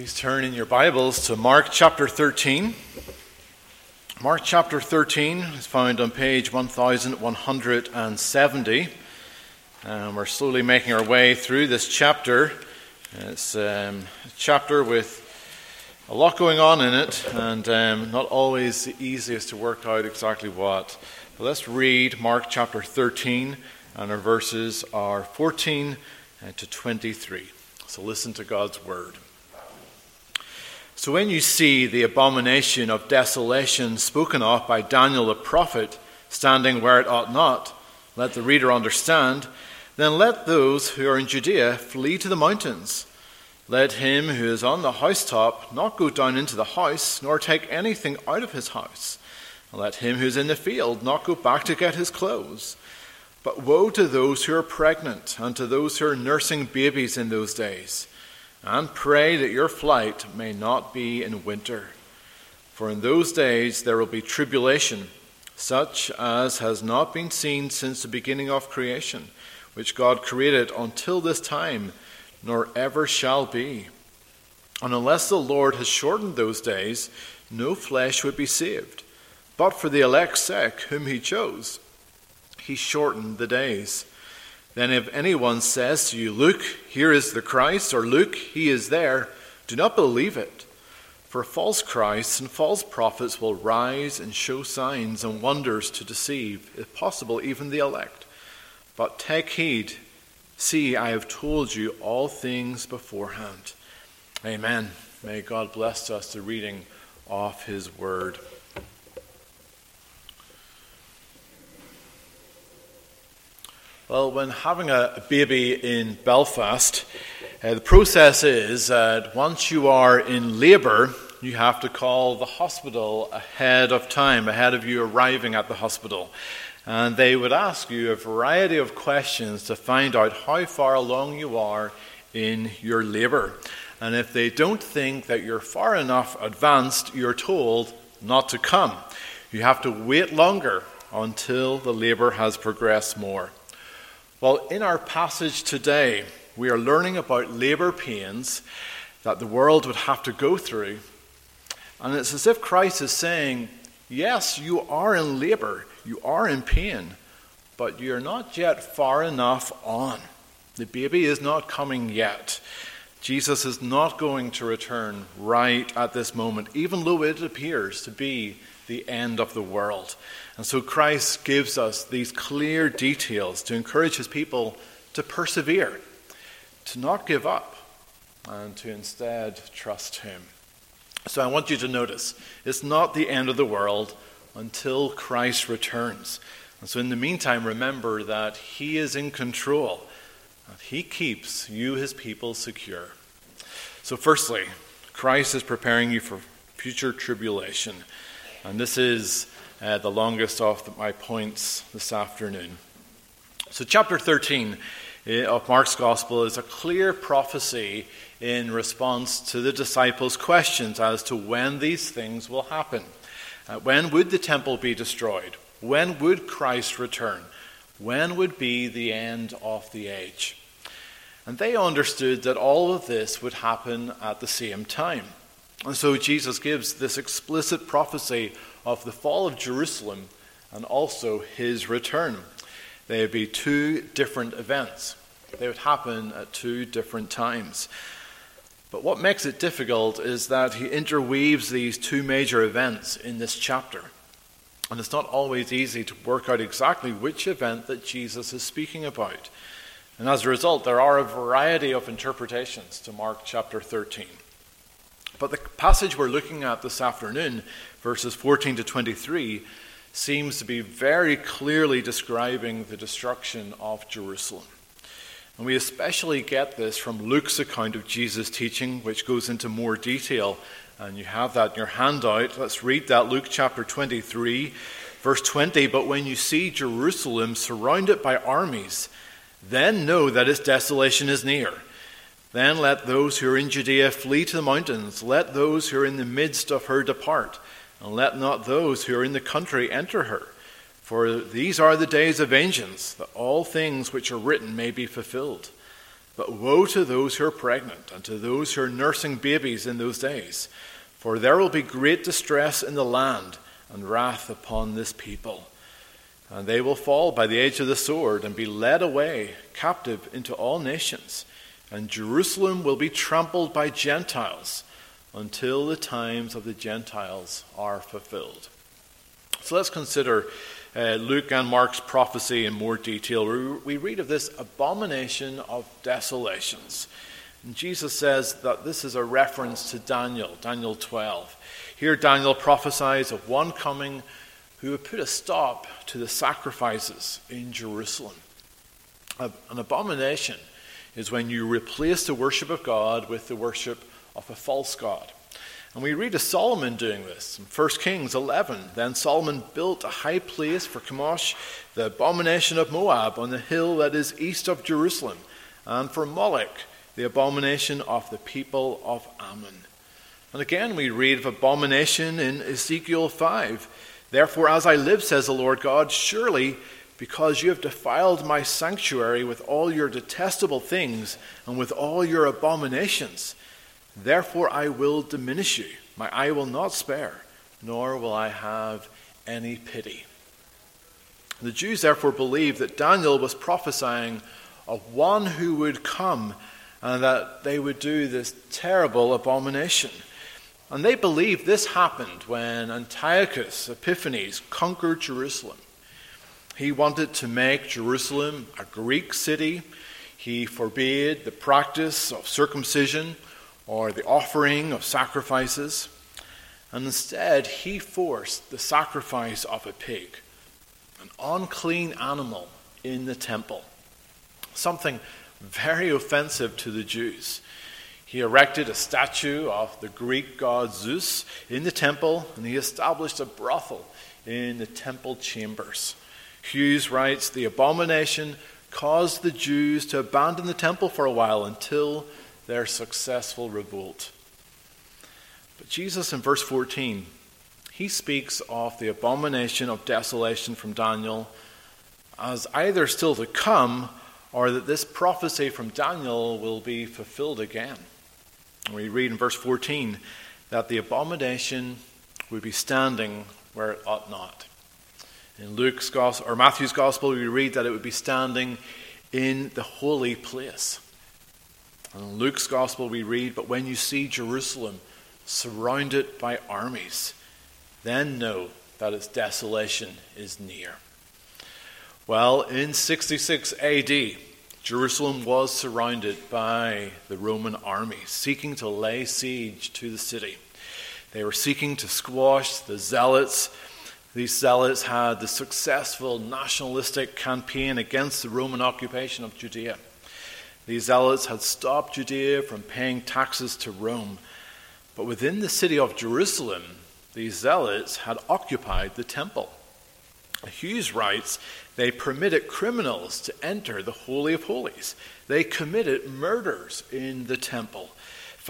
Please turn in your Bibles to Mark chapter 13. Mark chapter 13 is found on page 1170. And we're slowly making our way through this chapter. It's um, a chapter with a lot going on in it, and um, not always the easiest to work out exactly what. But let's read Mark chapter 13, and our verses are 14 uh, to 23. So listen to God's word. So when you see the abomination of desolation spoken of by Daniel the prophet standing where it ought not, let the reader understand, then let those who are in Judea flee to the mountains. Let him who is on the housetop not go down into the house, nor take anything out of his house. Let him who is in the field not go back to get his clothes. But woe to those who are pregnant and to those who are nursing babies in those days and pray that your flight may not be in winter. For in those days there will be tribulation, such as has not been seen since the beginning of creation, which God created until this time, nor ever shall be. And unless the Lord has shortened those days, no flesh would be saved. But for the elect's sake, whom he chose, he shortened the days. Then, if anyone says to you, Look, here is the Christ, or Look, he is there, do not believe it. For false Christs and false prophets will rise and show signs and wonders to deceive, if possible, even the elect. But take heed. See, I have told you all things beforehand. Amen. May God bless us the reading of his word. Well, when having a baby in Belfast, uh, the process is that once you are in labour, you have to call the hospital ahead of time, ahead of you arriving at the hospital. And they would ask you a variety of questions to find out how far along you are in your labour. And if they don't think that you're far enough advanced, you're told not to come. You have to wait longer until the labour has progressed more. Well, in our passage today, we are learning about labor pains that the world would have to go through. And it's as if Christ is saying, Yes, you are in labor, you are in pain, but you're not yet far enough on. The baby is not coming yet. Jesus is not going to return right at this moment, even though it appears to be the end of the world. And so Christ gives us these clear details to encourage his people to persevere, to not give up, and to instead trust him. So I want you to notice it's not the end of the world until Christ returns. And so in the meantime, remember that he is in control. He keeps you, his people, secure. So, firstly, Christ is preparing you for future tribulation. And this is uh, the longest of my points this afternoon. So, chapter 13 uh, of Mark's Gospel is a clear prophecy in response to the disciples' questions as to when these things will happen. Uh, when would the temple be destroyed? When would Christ return? When would be the end of the age? And they understood that all of this would happen at the same time. And so Jesus gives this explicit prophecy of the fall of Jerusalem and also his return. They would be two different events, they would happen at two different times. But what makes it difficult is that he interweaves these two major events in this chapter. And it's not always easy to work out exactly which event that Jesus is speaking about. And as a result, there are a variety of interpretations to Mark chapter 13. But the passage we're looking at this afternoon, verses 14 to 23, seems to be very clearly describing the destruction of Jerusalem. And we especially get this from Luke's account of Jesus' teaching, which goes into more detail. And you have that in your handout. Let's read that Luke chapter 23, verse 20. But when you see Jerusalem surrounded by armies, then know that its desolation is near. Then let those who are in Judea flee to the mountains. Let those who are in the midst of her depart. And let not those who are in the country enter her. For these are the days of vengeance, that all things which are written may be fulfilled. But woe to those who are pregnant and to those who are nursing babies in those days, for there will be great distress in the land and wrath upon this people. And they will fall by the edge of the sword and be led away captive into all nations. And Jerusalem will be trampled by Gentiles until the times of the Gentiles are fulfilled. So let's consider uh, Luke and Mark's prophecy in more detail. We read of this abomination of desolations. And Jesus says that this is a reference to Daniel, Daniel 12. Here, Daniel prophesies of one coming who would put a stop to the sacrifices in Jerusalem. An abomination is when you replace the worship of God with the worship of a false God. And we read of Solomon doing this in 1 Kings 11. Then Solomon built a high place for Chemosh, the abomination of Moab, on the hill that is east of Jerusalem, and for Moloch, the abomination of the people of Ammon. And again, we read of abomination in Ezekiel 5. Therefore, as I live, says the Lord God, surely because you have defiled my sanctuary with all your detestable things and with all your abominations, Therefore I will diminish you. My eye will not spare, nor will I have any pity. The Jews therefore believed that Daniel was prophesying of one who would come and that they would do this terrible abomination. And they believed this happened when Antiochus Epiphanes conquered Jerusalem. He wanted to make Jerusalem a Greek city. He forbade the practice of circumcision or the offering of sacrifices. And instead, he forced the sacrifice of a pig, an unclean animal, in the temple. Something very offensive to the Jews. He erected a statue of the Greek god Zeus in the temple, and he established a brothel in the temple chambers. Hughes writes The abomination caused the Jews to abandon the temple for a while until their successful revolt. But Jesus, in verse 14, he speaks of the abomination of desolation from Daniel as either still to come or that this prophecy from Daniel will be fulfilled again. We read in verse 14 that the abomination would be standing where it ought not. In Luke's gospel or Matthew's gospel, we read that it would be standing in the holy place. And in Luke's gospel, we read, But when you see Jerusalem surrounded by armies, then know that its desolation is near. Well, in 66 AD, Jerusalem was surrounded by the Roman army, seeking to lay siege to the city. They were seeking to squash the zealots. These zealots had the successful nationalistic campaign against the Roman occupation of Judea. These zealots had stopped Judea from paying taxes to Rome. But within the city of Jerusalem, these zealots had occupied the temple. Hughes writes they permitted criminals to enter the Holy of Holies. They committed murders in the temple.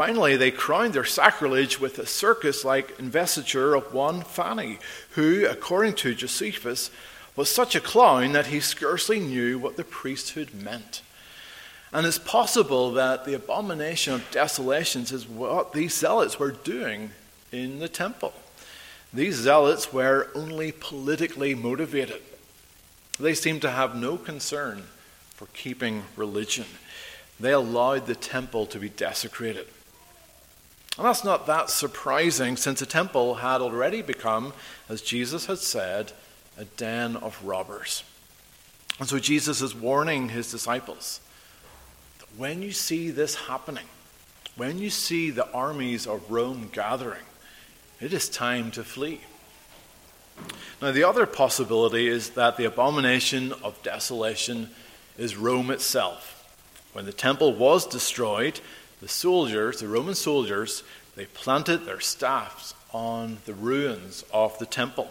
Finally, they crowned their sacrilege with a circus like investiture of one Phani, who, according to Josephus, was such a clown that he scarcely knew what the priesthood meant. And it's possible that the abomination of desolations is what these zealots were doing in the temple. These zealots were only politically motivated. They seemed to have no concern for keeping religion. They allowed the temple to be desecrated. And that's not that surprising since the temple had already become, as Jesus had said, a den of robbers. And so Jesus is warning his disciples that when you see this happening, when you see the armies of Rome gathering, it is time to flee. Now, the other possibility is that the abomination of desolation is Rome itself. When the temple was destroyed, the soldiers, the Roman soldiers, they planted their staffs on the ruins of the temple.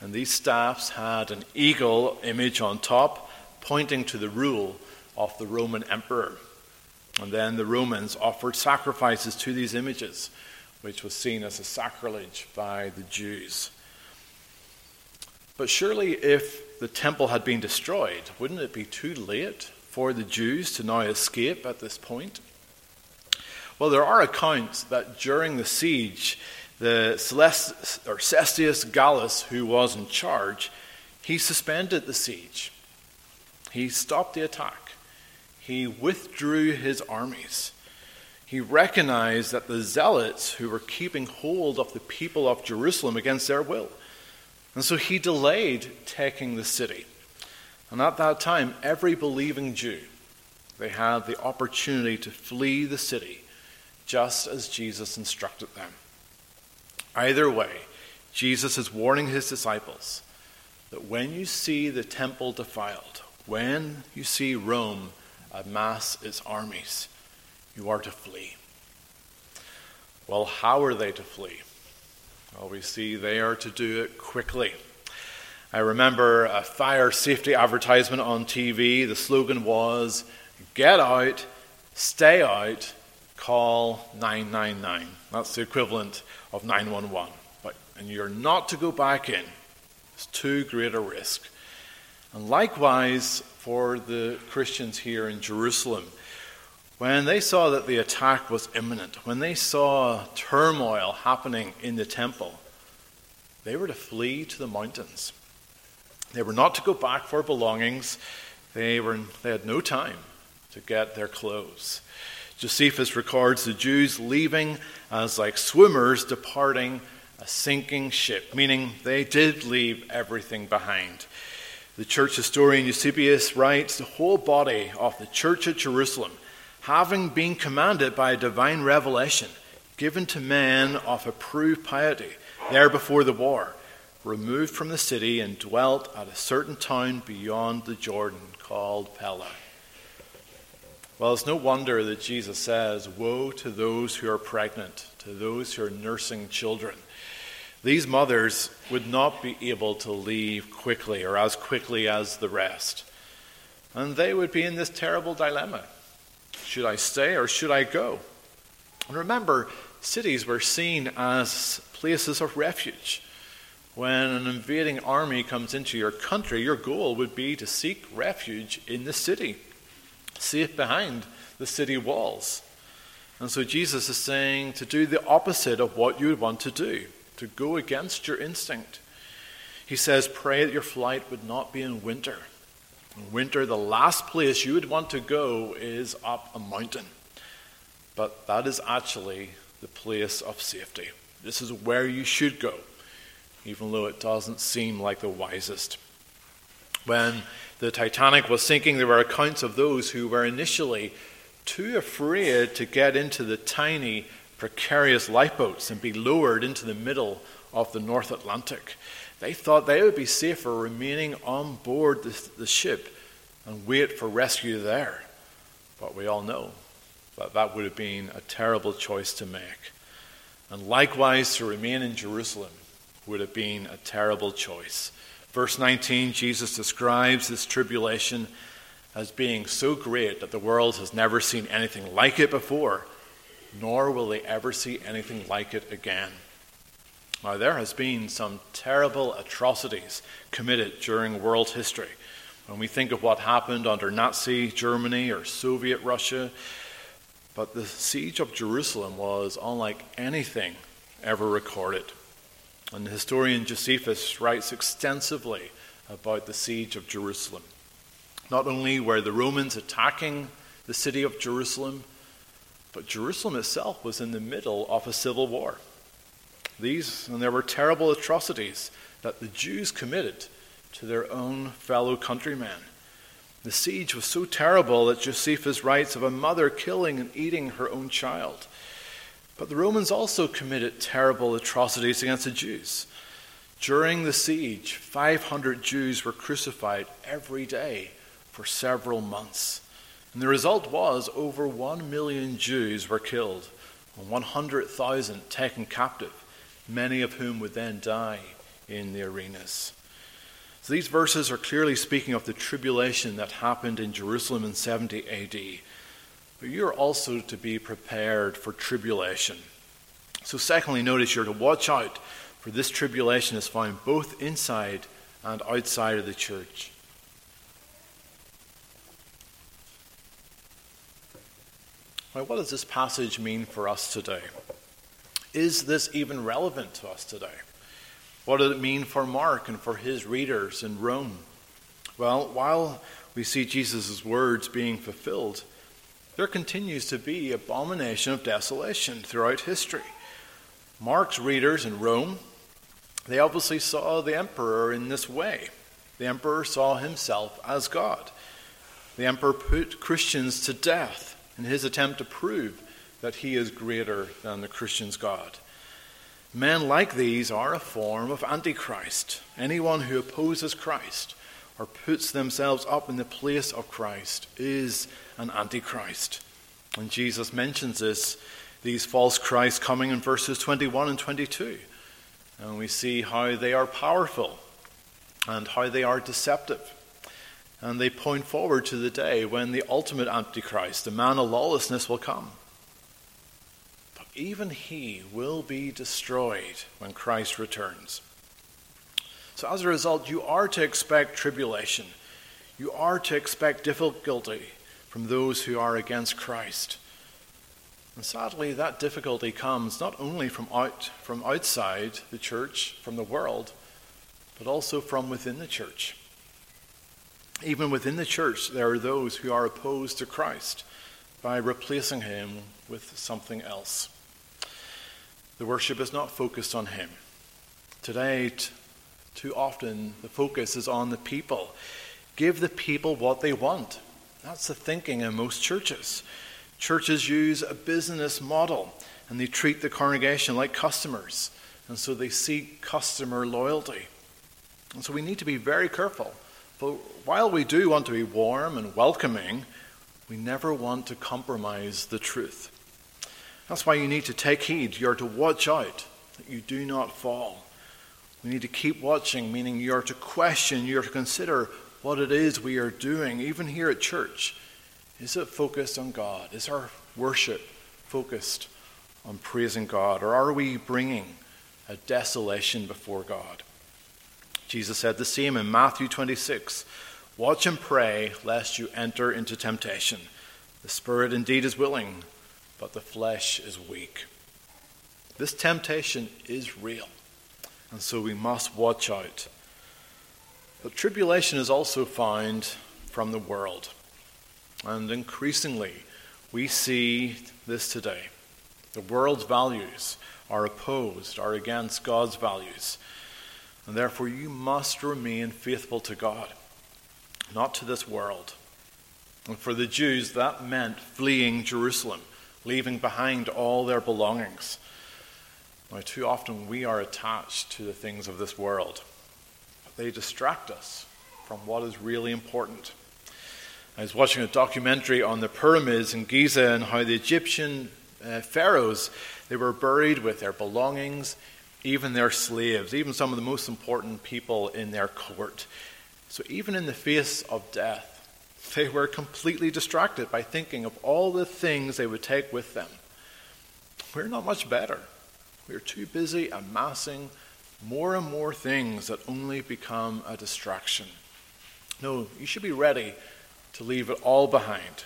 And these staffs had an eagle image on top, pointing to the rule of the Roman emperor. And then the Romans offered sacrifices to these images, which was seen as a sacrilege by the Jews. But surely, if the temple had been destroyed, wouldn't it be too late for the Jews to now escape at this point? Well, there are accounts that during the siege, the Celest, or Cestius Gallus, who was in charge, he suspended the siege. He stopped the attack. He withdrew his armies. He recognized that the zealots who were keeping hold of the people of Jerusalem against their will. And so he delayed taking the city. And at that time, every believing Jew, they had the opportunity to flee the city just as Jesus instructed them. Either way, Jesus is warning his disciples that when you see the temple defiled, when you see Rome amass its armies, you are to flee. Well, how are they to flee? Well, we see they are to do it quickly. I remember a fire safety advertisement on TV. The slogan was Get out, stay out, call 999. That's the equivalent of 911. But, and you're not to go back in, it's too great a risk. And likewise for the Christians here in Jerusalem, when they saw that the attack was imminent, when they saw turmoil happening in the temple, they were to flee to the mountains. They were not to go back for belongings. They, were, they had no time to get their clothes. Josephus records the Jews leaving as like swimmers departing a sinking ship, meaning they did leave everything behind. The church historian Eusebius writes the whole body of the church at Jerusalem, having been commanded by a divine revelation given to men of approved piety there before the war, removed from the city and dwelt at a certain town beyond the Jordan called Pella. Well, it's no wonder that Jesus says, Woe to those who are pregnant, to those who are nursing children. These mothers would not be able to leave quickly or as quickly as the rest. And they would be in this terrible dilemma should I stay or should I go? And remember, cities were seen as places of refuge. When an invading army comes into your country, your goal would be to seek refuge in the city safe behind the city walls. And so Jesus is saying to do the opposite of what you would want to do, to go against your instinct. He says, Pray that your flight would not be in winter. In winter, the last place you would want to go is up a mountain. But that is actually the place of safety. This is where you should go, even though it doesn't seem like the wisest. When the Titanic was sinking, there were accounts of those who were initially too afraid to get into the tiny, precarious lifeboats and be lowered into the middle of the North Atlantic. They thought they would be safer remaining on board the, the ship and wait for rescue there. But we all know that that would have been a terrible choice to make. And likewise, to remain in Jerusalem would have been a terrible choice. Verse 19, Jesus describes this tribulation as being so great that the world has never seen anything like it before, nor will they ever see anything like it again. Now, there has been some terrible atrocities committed during world history. When we think of what happened under Nazi Germany or Soviet Russia, but the siege of Jerusalem was unlike anything ever recorded. And the historian Josephus writes extensively about the siege of Jerusalem. Not only were the Romans attacking the city of Jerusalem, but Jerusalem itself was in the middle of a civil war. These, and there were terrible atrocities that the Jews committed to their own fellow countrymen. The siege was so terrible that Josephus writes of a mother killing and eating her own child. But the Romans also committed terrible atrocities against the Jews. During the siege, 500 Jews were crucified every day for several months. And the result was over 1 million Jews were killed and 100,000 taken captive, many of whom would then die in the arenas. So these verses are clearly speaking of the tribulation that happened in Jerusalem in 70 AD. But you're also to be prepared for tribulation. So, secondly, notice you're to watch out, for this tribulation is found both inside and outside of the church. Well, what does this passage mean for us today? Is this even relevant to us today? What did it mean for Mark and for his readers in Rome? Well, while we see Jesus' words being fulfilled, there continues to be abomination of desolation throughout history. Mark's readers in Rome, they obviously saw the emperor in this way. The emperor saw himself as God. The emperor put Christians to death in his attempt to prove that he is greater than the Christian's God. Men like these are a form of Antichrist. Anyone who opposes Christ or puts themselves up in the place of Christ is an Antichrist. And Jesus mentions this, these false Christs coming in verses 21 and 22. And we see how they are powerful and how they are deceptive. And they point forward to the day when the ultimate Antichrist, the man of lawlessness, will come. But even he will be destroyed when Christ returns. So, as a result, you are to expect tribulation. You are to expect difficulty from those who are against Christ. And sadly, that difficulty comes not only from, out, from outside the church, from the world, but also from within the church. Even within the church, there are those who are opposed to Christ by replacing him with something else. The worship is not focused on him. Today, too often, the focus is on the people. Give the people what they want. That's the thinking in most churches. Churches use a business model and they treat the congregation like customers. And so they seek customer loyalty. And so we need to be very careful. But while we do want to be warm and welcoming, we never want to compromise the truth. That's why you need to take heed. You're to watch out that you do not fall. We need to keep watching, meaning you're to question, you're to consider what it is we are doing, even here at church. Is it focused on God? Is our worship focused on praising God? Or are we bringing a desolation before God? Jesus said the same in Matthew 26 Watch and pray, lest you enter into temptation. The spirit indeed is willing, but the flesh is weak. This temptation is real, and so we must watch out. But tribulation is also found from the world. And increasingly, we see this today. The world's values are opposed, are against God's values. And therefore, you must remain faithful to God, not to this world. And for the Jews, that meant fleeing Jerusalem, leaving behind all their belongings. Now, too often we are attached to the things of this world. They distract us from what is really important. I was watching a documentary on the pyramids in Giza and how the Egyptian uh, pharaohs they were buried with their belongings even their slaves, even some of the most important people in their court. So, even in the face of death, they were completely distracted by thinking of all the things they would take with them. We're not much better. We're too busy amassing more and more things that only become a distraction. No, you should be ready to leave it all behind.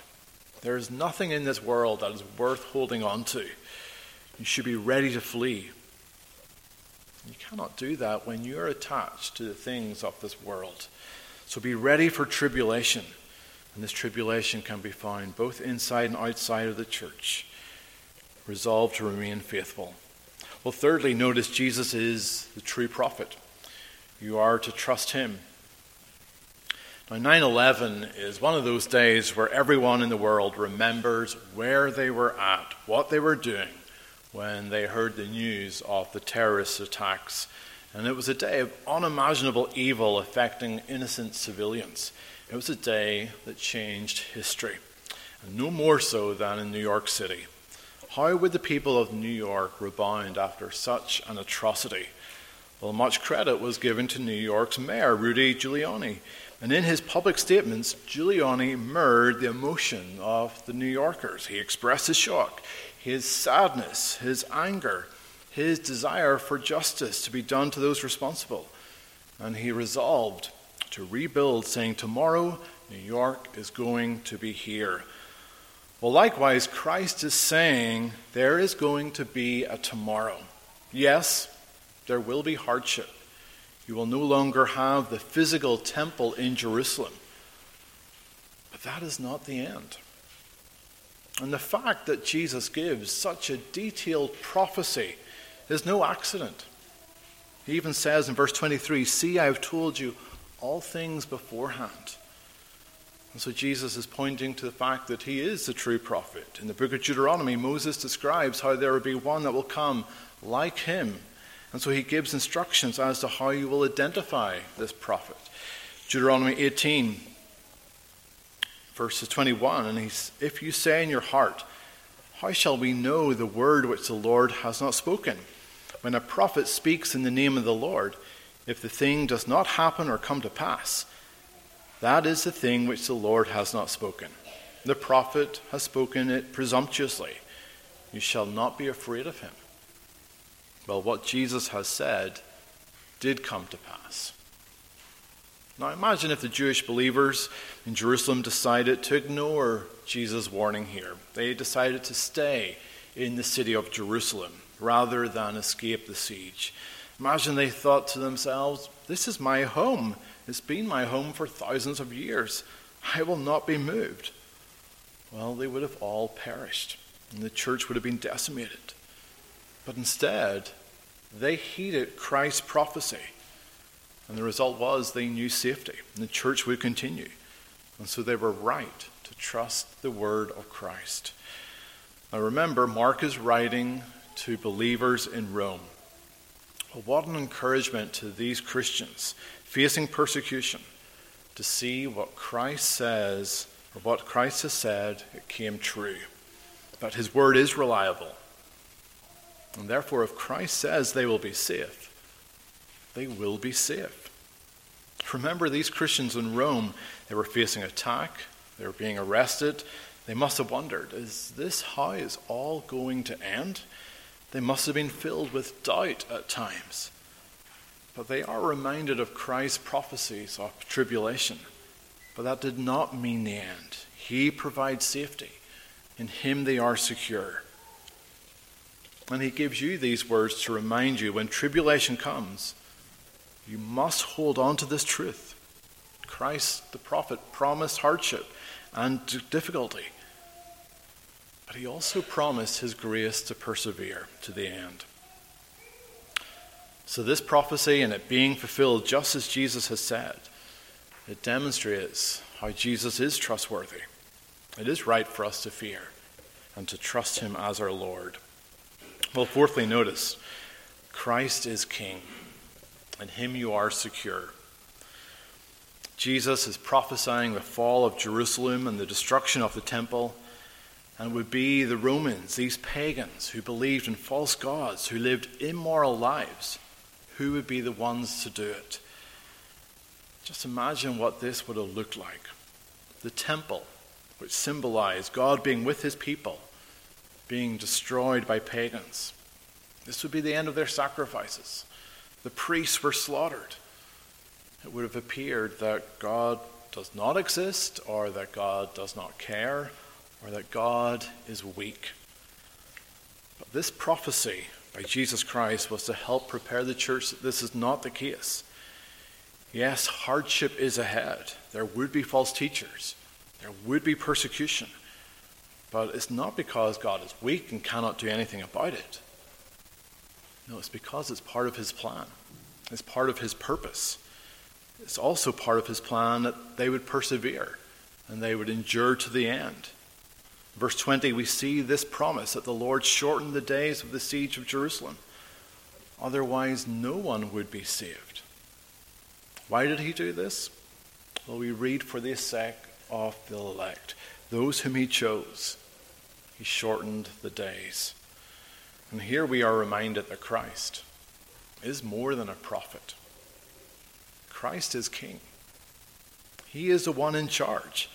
There is nothing in this world that is worth holding on to. You should be ready to flee. You cannot do that when you're attached to the things of this world. So be ready for tribulation. And this tribulation can be found both inside and outside of the church. Resolve to remain faithful. Well, thirdly, notice Jesus is the true prophet. You are to trust him. Now, 9 11 is one of those days where everyone in the world remembers where they were at, what they were doing, when they heard the news of the terrorist attacks. And it was a day of unimaginable evil affecting innocent civilians. It was a day that changed history, and no more so than in New York City. How would the people of New York rebound after such an atrocity? Well, much credit was given to New York's mayor, Rudy Giuliani. And in his public statements, Giuliani mirrored the emotion of the New Yorkers. He expressed his shock his sadness, his anger, his desire for justice to be done to those responsible. And he resolved to rebuild, saying, Tomorrow, New York is going to be here. Well, likewise, Christ is saying there is going to be a tomorrow. Yes, there will be hardship. You will no longer have the physical temple in Jerusalem. But that is not the end. And the fact that Jesus gives such a detailed prophecy is no accident. He even says in verse 23 See, I have told you all things beforehand. And so Jesus is pointing to the fact that he is the true prophet. In the book of Deuteronomy, Moses describes how there will be one that will come like him. And so he gives instructions as to how you will identify this prophet. Deuteronomy 18, verses 21, and he's, if you say in your heart, How shall we know the word which the Lord has not spoken? When a prophet speaks in the name of the Lord, if the thing does not happen or come to pass, that is the thing which the Lord has not spoken. The prophet has spoken it presumptuously. You shall not be afraid of him. Well, what Jesus has said did come to pass. Now imagine if the Jewish believers in Jerusalem decided to ignore Jesus' warning here. They decided to stay in the city of Jerusalem rather than escape the siege. Imagine they thought to themselves, This is my home. It's been my home for thousands of years. I will not be moved. Well, they would have all perished, and the church would have been decimated. But instead, they heeded Christ's prophecy and the result was they knew safety, and the church would continue. And so they were right to trust the word of Christ. Now remember, Mark is writing to believers in Rome. Well, what an encouragement to these Christians facing persecution to see what Christ says, or what Christ has said, it came true. That his word is reliable. And therefore, if Christ says they will be safe, they will be safe. Remember, these Christians in Rome, they were facing attack, they were being arrested. They must have wondered, is this how is all going to end? They must have been filled with doubt at times. But they are reminded of Christ's prophecies of tribulation. But that did not mean the end. He provides safety. In Him they are secure. And He gives you these words to remind you when tribulation comes, you must hold on to this truth. Christ, the prophet, promised hardship and difficulty. But he also promised his grace to persevere to the end. So, this prophecy and it being fulfilled just as Jesus has said, it demonstrates how Jesus is trustworthy. It is right for us to fear and to trust him as our Lord. Well, fourthly, notice Christ is King. In him you are secure. Jesus is prophesying the fall of Jerusalem and the destruction of the temple, and it would be the Romans, these pagans who believed in false gods, who lived immoral lives, who would be the ones to do it. Just imagine what this would have looked like. The temple, which symbolized God being with his people, being destroyed by pagans. This would be the end of their sacrifices the priests were slaughtered. It would have appeared that God does not exist, or that God does not care, or that God is weak. But this prophecy by Jesus Christ was to help prepare the church that this is not the case. Yes, hardship is ahead. There would be false teachers, there would be persecution. But it's not because God is weak and cannot do anything about it. No, it's because it's part of his plan, it's part of his purpose. It's also part of his plan that they would persevere and they would endure to the end. Verse 20, we see this promise that the Lord shortened the days of the siege of Jerusalem. Otherwise, no one would be saved. Why did he do this? Well, we read for the sake of the elect, those whom he chose. He shortened the days. And here we are reminded that Christ is more than a prophet. Christ is king. He is the one in charge.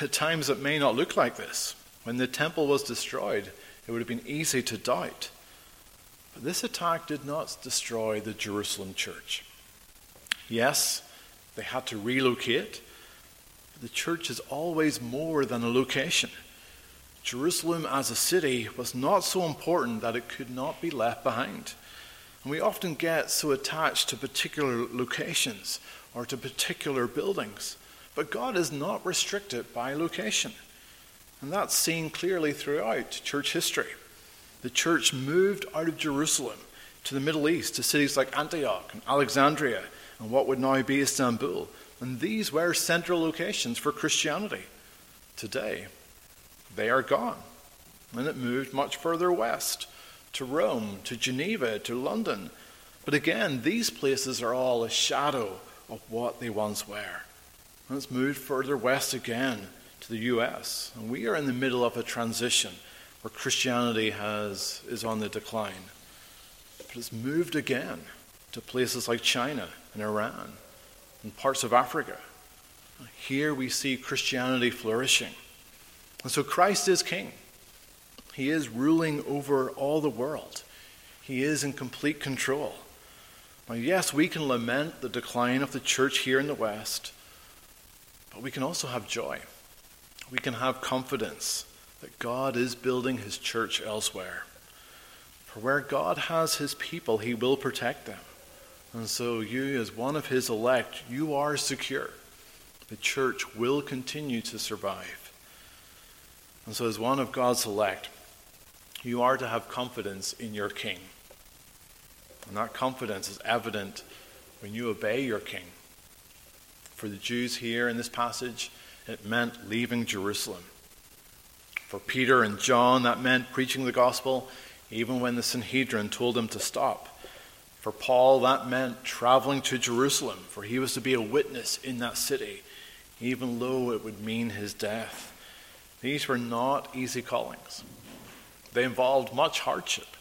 At times it may not look like this. When the temple was destroyed, it would have been easy to doubt. But this attack did not destroy the Jerusalem church. Yes, they had to relocate. But the church is always more than a location. Jerusalem as a city was not so important that it could not be left behind. And we often get so attached to particular locations or to particular buildings. But God is not restricted by location. And that's seen clearly throughout church history. The church moved out of Jerusalem to the Middle East, to cities like Antioch and Alexandria and what would now be Istanbul. And these were central locations for Christianity. Today, they are gone. And it moved much further west to Rome, to Geneva, to London. But again, these places are all a shadow of what they once were. And it's moved further west again to the US. And we are in the middle of a transition where Christianity has, is on the decline. But it's moved again to places like China and Iran and parts of Africa. Here we see Christianity flourishing. And so Christ is king. He is ruling over all the world. He is in complete control. Now, yes, we can lament the decline of the church here in the West, but we can also have joy. We can have confidence that God is building his church elsewhere. For where God has his people, he will protect them. And so, you, as one of his elect, you are secure. The church will continue to survive. And so, as one of God's elect, you are to have confidence in your king. And that confidence is evident when you obey your king. For the Jews here in this passage, it meant leaving Jerusalem. For Peter and John, that meant preaching the gospel even when the Sanhedrin told them to stop. For Paul, that meant traveling to Jerusalem, for he was to be a witness in that city, even though it would mean his death. These were not easy callings, they involved much hardship,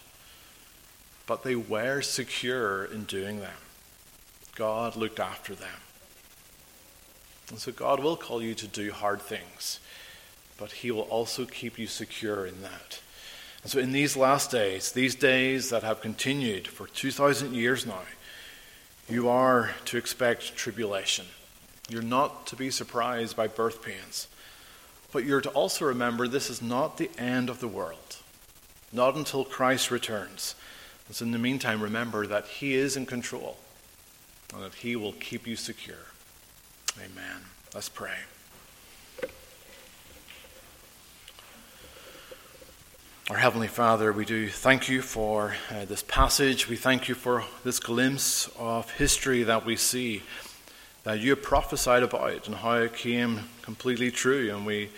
but they were secure in doing them. God looked after them. And so God will call you to do hard things, but He will also keep you secure in that. And so, in these last days, these days that have continued for 2,000 years now, you are to expect tribulation. You're not to be surprised by birth pains. But you're to also remember this is not the end of the world, not until Christ returns. And so, in the meantime, remember that He is in control and that He will keep you secure. Amen. Let's pray. Our Heavenly Father, we do thank you for uh, this passage. We thank you for this glimpse of history that we see that you prophesied about and how it came completely true. And we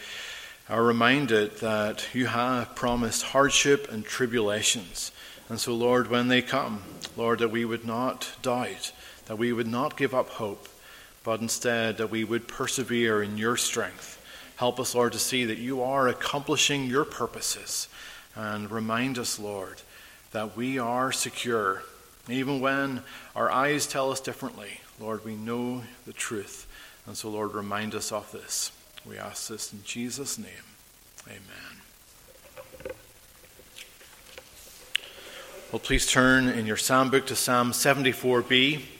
are reminded that you have promised hardship and tribulations. And so, Lord, when they come, Lord, that we would not doubt, that we would not give up hope, but instead that we would persevere in your strength. Help us, Lord, to see that you are accomplishing your purposes. And remind us, Lord, that we are secure, even when our eyes tell us differently. Lord, we know the truth. And so, Lord, remind us of this. We ask this in Jesus' name. Amen. Well, please turn in your psalm book to Psalm 74b.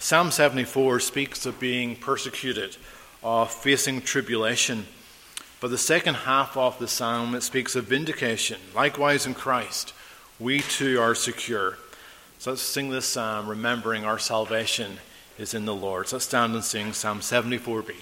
Psalm 74 speaks of being persecuted, of facing tribulation. But the second half of the psalm, it speaks of vindication. Likewise in Christ, we too are secure. So let's sing this psalm, remembering our salvation is in the Lord. So let's stand and sing Psalm 74b.